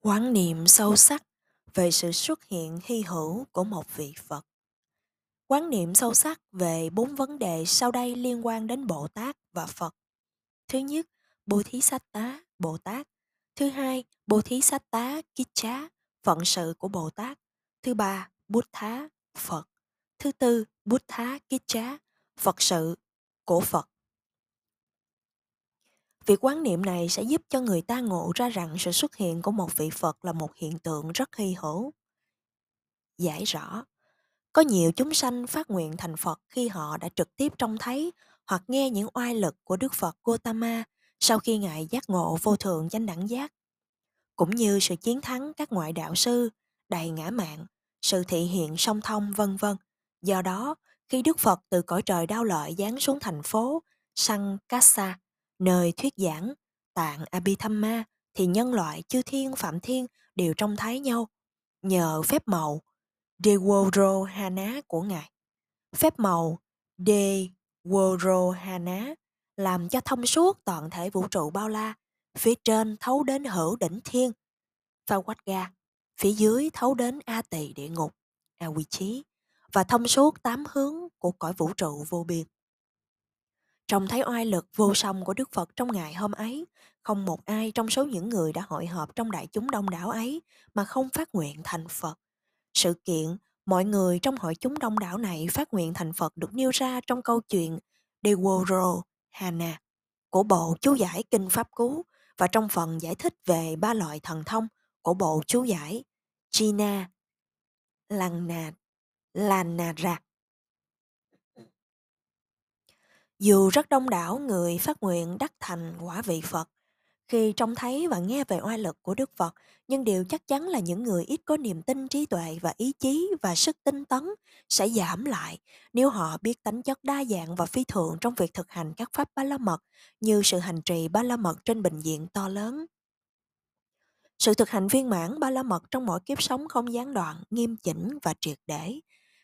Quán niệm sâu sắc về sự xuất hiện hy hữu của một vị Phật. Quán niệm sâu sắc về bốn vấn đề sau đây liên quan đến Bồ Tát và Phật. Thứ nhất, Bồ Thí Sát Tá, Bồ Tát. Thứ hai, Bồ Thí Sát Tá, Kiết Chá, phận sự của Bồ Tát. Thứ ba, Bút Thá, Phật. Thứ tư, Bút Thá, Kiết Chá, Phật sự của Phật. Việc quán niệm này sẽ giúp cho người ta ngộ ra rằng sự xuất hiện của một vị Phật là một hiện tượng rất hy hữu. Giải rõ, có nhiều chúng sanh phát nguyện thành Phật khi họ đã trực tiếp trông thấy hoặc nghe những oai lực của Đức Phật Gautama sau khi Ngài giác ngộ vô thượng chánh đẳng giác, cũng như sự chiến thắng các ngoại đạo sư, đầy ngã mạng, sự thị hiện song thông vân vân. Do đó, khi Đức Phật từ cõi trời đau lợi giáng xuống thành phố Sankasa, nơi thuyết giảng tạng Abhidhamma thì nhân loại chư thiên phạm thiên đều trông thấy nhau nhờ phép màu Deworohana của Ngài. Phép màu Deworohana làm cho thông suốt toàn thể vũ trụ bao la, phía trên thấu đến hữu đỉnh thiên, Phawatga, phía dưới thấu đến A tỳ địa ngục, A quy chí, và thông suốt tám hướng của cõi vũ trụ vô biên. Trông thấy oai lực vô song của Đức Phật trong ngày hôm ấy, không một ai trong số những người đã hội họp trong đại chúng đông đảo ấy mà không phát nguyện thành Phật. Sự kiện mọi người trong hội chúng đông đảo này phát nguyện thành Phật được nêu ra trong câu chuyện Deworo Hana của bộ chú giải Kinh Pháp Cú và trong phần giải thích về ba loại thần thông của bộ chú giải China Lannad Lannara. Dù rất đông đảo người phát nguyện đắc thành quả vị Phật, khi trông thấy và nghe về oai lực của Đức Phật, nhưng điều chắc chắn là những người ít có niềm tin trí tuệ và ý chí và sức tinh tấn sẽ giảm lại nếu họ biết tánh chất đa dạng và phi thường trong việc thực hành các pháp ba la mật như sự hành trì ba la mật trên bệnh viện to lớn. Sự thực hành viên mãn ba la mật trong mỗi kiếp sống không gián đoạn, nghiêm chỉnh và triệt để.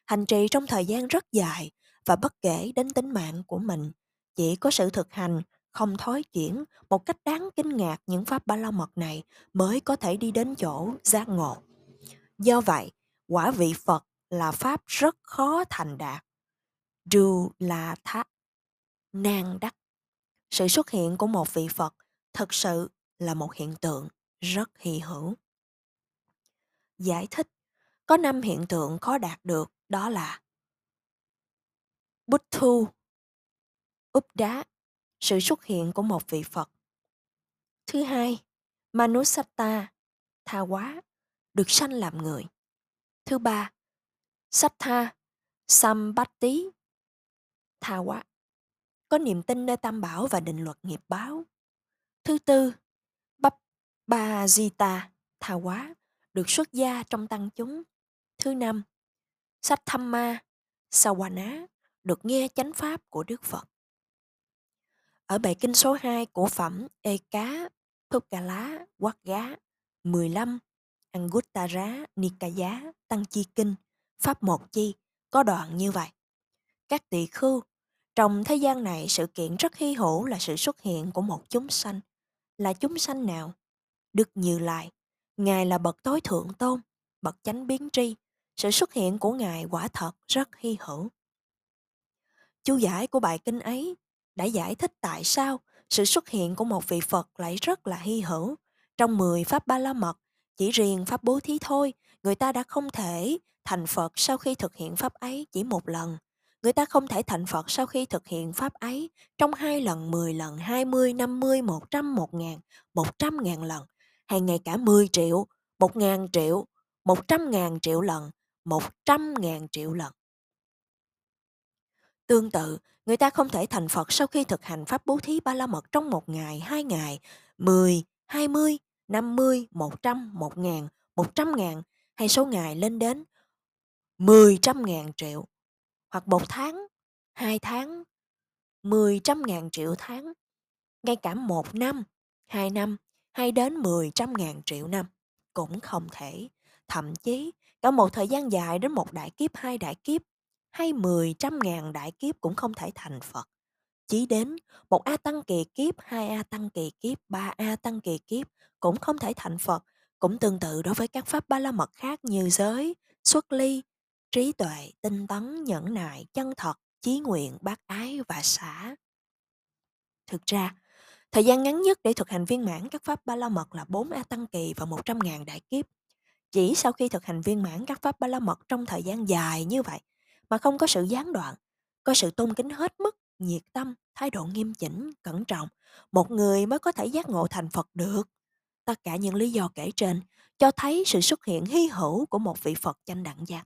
Hành trì trong thời gian rất dài và bất kể đến tính mạng của mình. Chỉ có sự thực hành, không thói chuyển một cách đáng kinh ngạc những pháp ba la mật này mới có thể đi đến chỗ giác ngộ. Do vậy, quả vị Phật là pháp rất khó thành đạt. Dù là thác nan đắc. Sự xuất hiện của một vị Phật thực sự là một hiện tượng rất hy hữu. Giải thích, có năm hiện tượng khó đạt được đó là Bút thu Úp đá, Sự xuất hiện của một vị Phật. Thứ hai Manusatta Tha quá Được sanh làm người. Thứ ba Sattha Sambatti Tha quá Có niềm tin nơi tam bảo và định luật nghiệp báo. Thứ tư Bắp Ba Zita Tha quá Được xuất gia trong tăng chúng. Thứ năm Satthamma Sawana được nghe chánh pháp của Đức Phật. Ở bài kinh số 2 của phẩm Ê Cá Lá Quát Gá 15 Anguttara Nikaya Tăng Chi Kinh Pháp Một Chi có đoạn như vậy. Các tỳ khưu, trong thế gian này sự kiện rất hy hữu là sự xuất hiện của một chúng sanh. Là chúng sanh nào? Đức Như Lai, Ngài là bậc tối thượng tôn, bậc chánh biến tri. Sự xuất hiện của Ngài quả thật rất hy hữu. Chú giải của bài kinh ấy đã giải thích tại sao sự xuất hiện của một vị Phật lại rất là hy hữu. Trong 10 pháp ba la mật, chỉ riêng pháp bố thí thôi, người ta đã không thể thành Phật sau khi thực hiện pháp ấy chỉ một lần. Người ta không thể thành Phật sau khi thực hiện pháp ấy trong hai lần, 10 lần, 20, 50, 100, 1 ngàn, 100 ngàn lần, hay ngay cả 10 triệu, 1 ngàn triệu, 100 ngàn triệu lần, 100 ngàn triệu lần. Tương tự, người ta không thể thành Phật sau khi thực hành pháp bố thí ba la mật trong một ngày, hai ngày, mười, hai mươi, năm mươi, một trăm, một ngàn, một trăm ngàn hay số ngày lên đến mười trăm ngàn triệu hoặc một tháng, hai tháng, mười trăm ngàn triệu tháng, ngay cả một năm, hai năm hay đến mười trăm ngàn triệu năm cũng không thể. Thậm chí cả một thời gian dài đến một đại kiếp, hai đại kiếp hay mười trăm ngàn đại kiếp cũng không thể thành Phật. Chỉ đến một A Tăng kỳ kiếp, hai A Tăng kỳ kiếp, ba A Tăng kỳ kiếp cũng không thể thành Phật, Cũng tương tự đối với các pháp ba la mật khác như giới, xuất ly, trí tuệ, tinh tấn, nhẫn nại, chân thật, chí nguyện, bác ái và xả. Thực ra, thời gian ngắn nhất để thực hành viên mãn các pháp ba la mật là 4 A Tăng Kỳ và 100.000 đại kiếp. Chỉ sau khi thực hành viên mãn các pháp ba la mật trong thời gian dài như vậy mà không có sự gián đoạn, có sự tôn kính hết mức, nhiệt tâm, thái độ nghiêm chỉnh, cẩn trọng, một người mới có thể giác ngộ thành Phật được. Tất cả những lý do kể trên cho thấy sự xuất hiện hy hữu của một vị Phật chanh đẳng giác.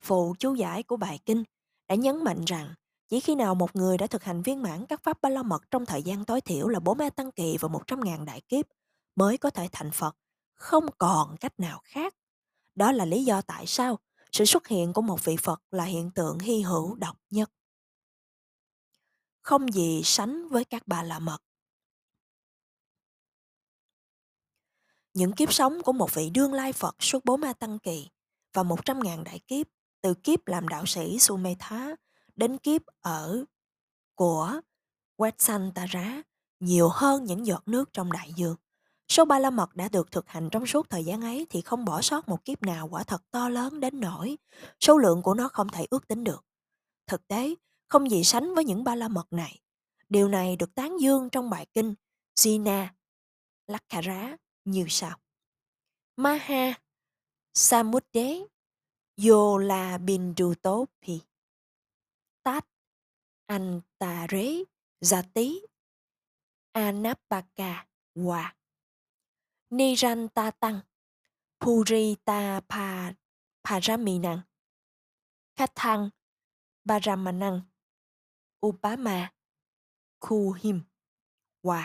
Phụ chú giải của bài kinh đã nhấn mạnh rằng chỉ khi nào một người đã thực hành viên mãn các pháp ba la mật trong thời gian tối thiểu là 4 A Tăng Kỳ và 100.000 đại kiếp mới có thể thành Phật, không còn cách nào khác. Đó là lý do tại sao sự xuất hiện của một vị Phật là hiện tượng hy hữu độc nhất. Không gì sánh với các bà la mật. Những kiếp sống của một vị đương lai Phật suốt bốn ma tăng kỳ và 100.000 đại kiếp, từ kiếp làm đạo sĩ Sumetha đến kiếp ở của Quetzaltara nhiều hơn những giọt nước trong đại dương. Số ba la mật đã được thực hành trong suốt thời gian ấy thì không bỏ sót một kiếp nào quả thật to lớn đến nỗi số lượng của nó không thể ước tính được. Thực tế, không gì sánh với những ba la mật này. Điều này được tán dương trong bài kinh Sina Lakkara như sau. Maha Samudde Yolabindutopi Tat Antare Jati Anapaka Wa Nirantatan Purita Pa Paraminang Kathang Baramanang Upama Kuhim Wa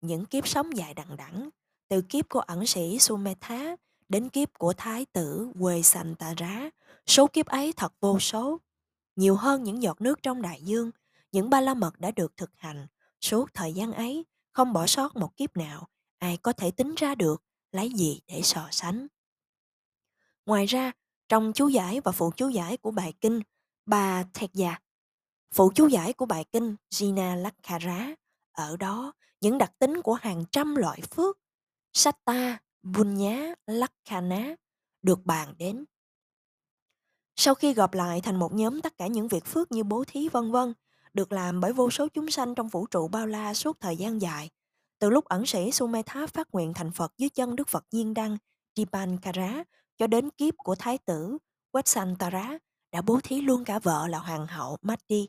Những kiếp sống dài đằng đẵng từ kiếp của ẩn sĩ Sumetha đến kiếp của thái tử Quê Santara, số kiếp ấy thật vô số. Nhiều hơn những giọt nước trong đại dương, những ba la mật đã được thực hành. Suốt thời gian ấy, không bỏ sót một kiếp nào, ai có thể tính ra được lấy gì để so sánh. Ngoài ra, trong chú giải và phụ chú giải của bài kinh bà Thẹt Già, phụ chú giải của bài kinh Jina Lakhara, ở đó những đặc tính của hàng trăm loại phước Satta, Bunya, Lakhana, được bàn đến. Sau khi gộp lại thành một nhóm tất cả những việc phước như bố thí vân vân được làm bởi vô số chúng sanh trong vũ trụ bao la suốt thời gian dài, từ lúc ẩn sĩ Sumetha phát nguyện thành Phật dưới chân Đức Phật Nhiên Đăng, Dipankara, cho đến kiếp của Thái tử Vatsantara đã bố thí luôn cả vợ là Hoàng hậu Mati,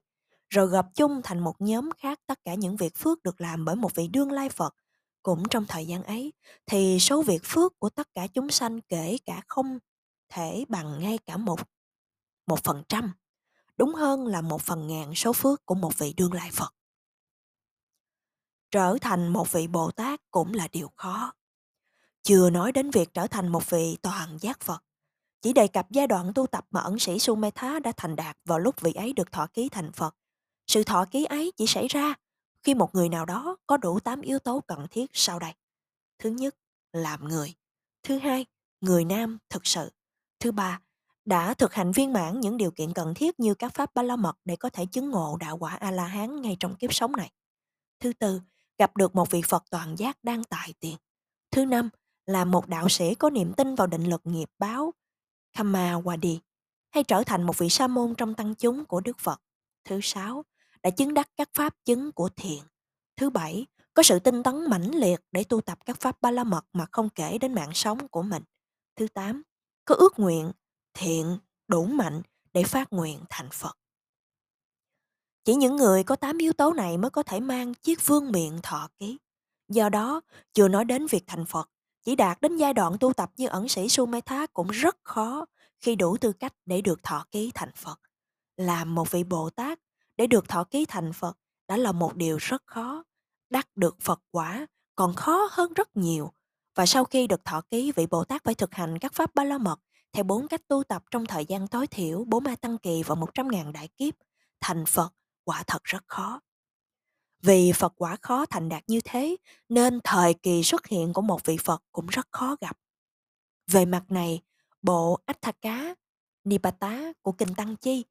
rồi gộp chung thành một nhóm khác tất cả những việc phước được làm bởi một vị đương lai Phật cũng trong thời gian ấy, thì số việc phước của tất cả chúng sanh kể cả không thể bằng ngay cả một một phần trăm, đúng hơn là một phần ngàn số phước của một vị đương lai Phật. Trở thành một vị Bồ Tát cũng là điều khó. Chưa nói đến việc trở thành một vị toàn giác Phật. Chỉ đề cập giai đoạn tu tập mà ẩn sĩ Sumetha đã thành đạt vào lúc vị ấy được thọ ký thành Phật. Sự thọ ký ấy chỉ xảy ra khi một người nào đó có đủ 8 yếu tố cần thiết sau đây. Thứ nhất, làm người. Thứ hai, người nam thực sự. Thứ ba, đã thực hành viên mãn những điều kiện cần thiết như các pháp ba la mật để có thể chứng ngộ đạo quả A-la-hán ngay trong kiếp sống này. Thứ tư, gặp được một vị Phật toàn giác đang tại tiền. Thứ năm, là một đạo sĩ có niềm tin vào định lực nghiệp báo Kama Wadi hay trở thành một vị sa môn trong tăng chúng của Đức Phật. Thứ sáu, đã chứng đắc các pháp chứng của thiện. Thứ bảy, có sự tinh tấn mãnh liệt để tu tập các pháp ba la mật mà không kể đến mạng sống của mình. Thứ tám, có ước nguyện, thiện, đủ mạnh để phát nguyện thành Phật. Chỉ những người có tám yếu tố này mới có thể mang chiếc vương miệng thọ ký. Do đó, chưa nói đến việc thành Phật, chỉ đạt đến giai đoạn tu tập như ẩn sĩ Sumetha cũng rất khó khi đủ tư cách để được thọ ký thành Phật. Làm một vị Bồ Tát để được thọ ký thành Phật đã là một điều rất khó. Đắc được Phật quả còn khó hơn rất nhiều. Và sau khi được thọ ký, vị Bồ Tát phải thực hành các pháp ba la mật theo bốn cách tu tập trong thời gian tối thiểu bốn ma tăng kỳ và một trăm ngàn đại kiếp. Thành Phật quả thật rất khó. Vì Phật quả khó thành đạt như thế, nên thời kỳ xuất hiện của một vị Phật cũng rất khó gặp. Về mặt này, bộ Cá, Nipata của Kinh Tăng Chi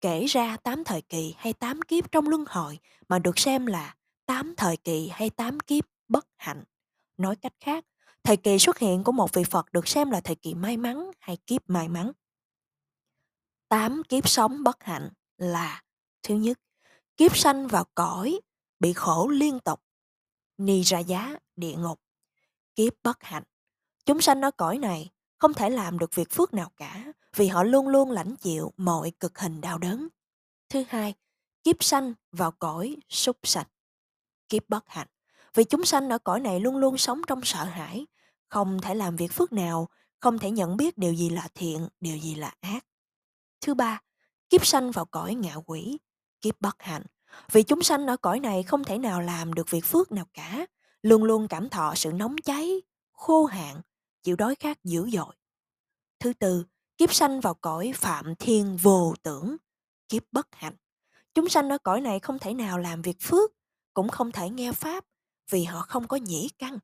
kể ra tám thời kỳ hay tám kiếp trong luân hồi mà được xem là tám thời kỳ hay tám kiếp bất hạnh. Nói cách khác, Thời kỳ xuất hiện của một vị Phật được xem là thời kỳ may mắn hay kiếp may mắn. Tám kiếp sống bất hạnh là Thứ nhất, kiếp sanh vào cõi, bị khổ liên tục, ni ra giá, địa ngục. Kiếp bất hạnh, chúng sanh ở cõi này không thể làm được việc phước nào cả vì họ luôn luôn lãnh chịu mọi cực hình đau đớn. Thứ hai, kiếp sanh vào cõi súc sạch. Kiếp bất hạnh, vì chúng sanh ở cõi này luôn luôn sống trong sợ hãi, không thể làm việc phước nào, không thể nhận biết điều gì là thiện, điều gì là ác. Thứ ba, kiếp sanh vào cõi ngạ quỷ, kiếp bất hạnh. Vì chúng sanh ở cõi này không thể nào làm được việc phước nào cả, luôn luôn cảm thọ sự nóng cháy, khô hạn, chịu đói khát dữ dội. Thứ tư, kiếp sanh vào cõi phạm thiên vô tưởng, kiếp bất hạnh. Chúng sanh ở cõi này không thể nào làm việc phước, cũng không thể nghe pháp, vì họ không có nhĩ căn.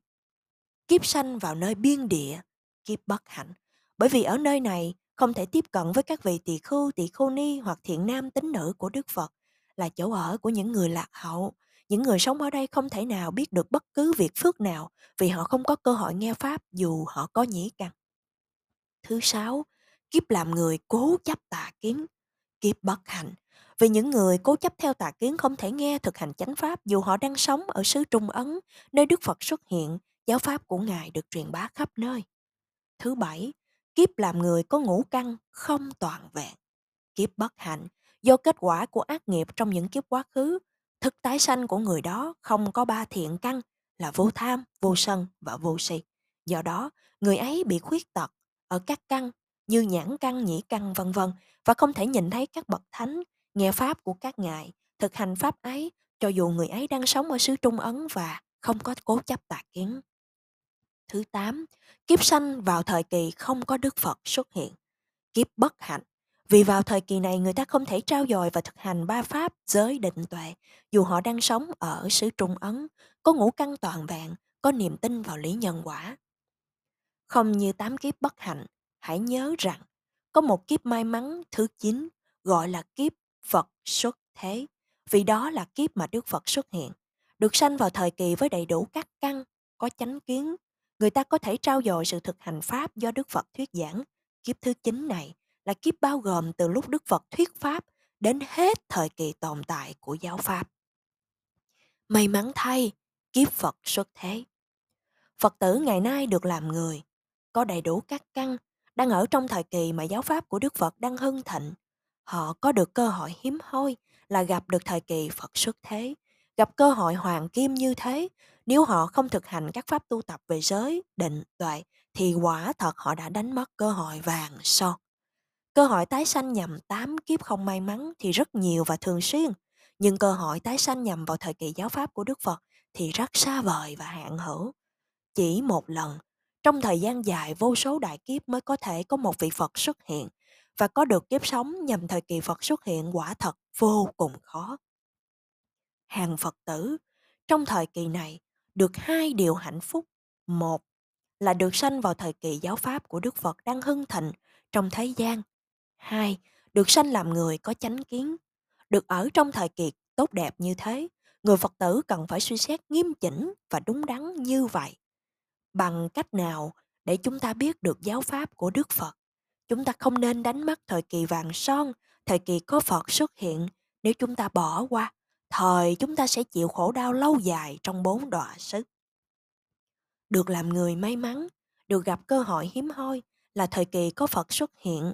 Kiếp sanh vào nơi biên địa, kiếp bất hạnh. Bởi vì ở nơi này không thể tiếp cận với các vị tỳ khưu, tỳ khưu ni hoặc thiện nam tín nữ của Đức Phật, là chỗ ở của những người lạc hậu. Những người sống ở đây không thể nào biết được bất cứ việc phước nào vì họ không có cơ hội nghe Pháp dù họ có nhĩ căn. Thứ sáu, kiếp làm người cố chấp tà kiến, kiếp bất hạnh. Vì những người cố chấp theo tà kiến không thể nghe thực hành chánh Pháp dù họ đang sống ở xứ Trung Ấn, nơi Đức Phật xuất hiện, giáo Pháp của Ngài được truyền bá khắp nơi. Thứ bảy, kiếp làm người có ngũ căn không toàn vẹn. Kiếp bất hạnh, do kết quả của ác nghiệp trong những kiếp quá khứ, thực tái sanh của người đó không có ba thiện căn là vô tham, vô sân và vô si. Do đó, người ấy bị khuyết tật ở các căn như nhãn căn, nhĩ căn vân vân và không thể nhìn thấy các bậc thánh, nghe pháp của các ngài, thực hành pháp ấy cho dù người ấy đang sống ở xứ Trung Ấn và không có cố chấp tà kiến. Thứ 8. Kiếp sanh vào thời kỳ không có Đức Phật xuất hiện. Kiếp bất hạnh. Vì vào thời kỳ này người ta không thể trao dồi và thực hành ba pháp giới định tuệ, dù họ đang sống ở xứ Trung Ấn, có ngũ căn toàn vẹn, có niềm tin vào lý nhân quả. Không như tám kiếp bất hạnh, hãy nhớ rằng có một kiếp may mắn thứ 9 gọi là kiếp Phật xuất thế, vì đó là kiếp mà Đức Phật xuất hiện, được sanh vào thời kỳ với đầy đủ các căn, có chánh kiến, người ta có thể trao dồi sự thực hành Pháp do Đức Phật thuyết giảng. Kiếp thứ 9 này là kiếp bao gồm từ lúc Đức Phật thuyết Pháp đến hết thời kỳ tồn tại của giáo Pháp. May mắn thay, kiếp Phật xuất thế. Phật tử ngày nay được làm người, có đầy đủ các căn, đang ở trong thời kỳ mà giáo Pháp của Đức Phật đang hưng thịnh. Họ có được cơ hội hiếm hoi là gặp được thời kỳ Phật xuất thế, gặp cơ hội hoàng kim như thế nếu họ không thực hành các pháp tu tập về giới, định, tuệ, thì quả thật họ đã đánh mất cơ hội vàng son. Cơ hội tái sanh nhằm tám kiếp không may mắn thì rất nhiều và thường xuyên, nhưng cơ hội tái sanh nhằm vào thời kỳ giáo pháp của Đức Phật thì rất xa vời và hạn hữu. Chỉ một lần, trong thời gian dài vô số đại kiếp mới có thể có một vị Phật xuất hiện và có được kiếp sống nhằm thời kỳ Phật xuất hiện quả thật vô cùng khó. Hàng Phật tử, trong thời kỳ này, được hai điều hạnh phúc. Một là được sanh vào thời kỳ giáo pháp của Đức Phật đang hưng thịnh trong thế gian. Hai, được sanh làm người có chánh kiến. Được ở trong thời kỳ tốt đẹp như thế, người Phật tử cần phải suy xét nghiêm chỉnh và đúng đắn như vậy. Bằng cách nào để chúng ta biết được giáo pháp của Đức Phật? Chúng ta không nên đánh mất thời kỳ vàng son, thời kỳ có Phật xuất hiện. Nếu chúng ta bỏ qua, thời chúng ta sẽ chịu khổ đau lâu dài trong bốn đọa sức. Được làm người may mắn, được gặp cơ hội hiếm hoi là thời kỳ có Phật xuất hiện.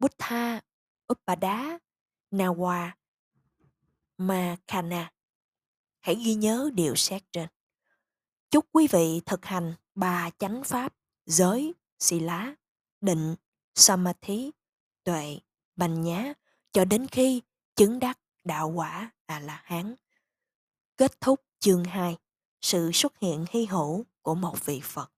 Buddha, Upada, Nawa, Makana. Hãy ghi nhớ điều xét trên. Chúc quý vị thực hành ba chánh pháp giới, sila, định, samadhi, tuệ, bành nhá cho đến khi chứng đắc đạo quả à la hán kết thúc chương 2 sự xuất hiện hy hữu của một vị phật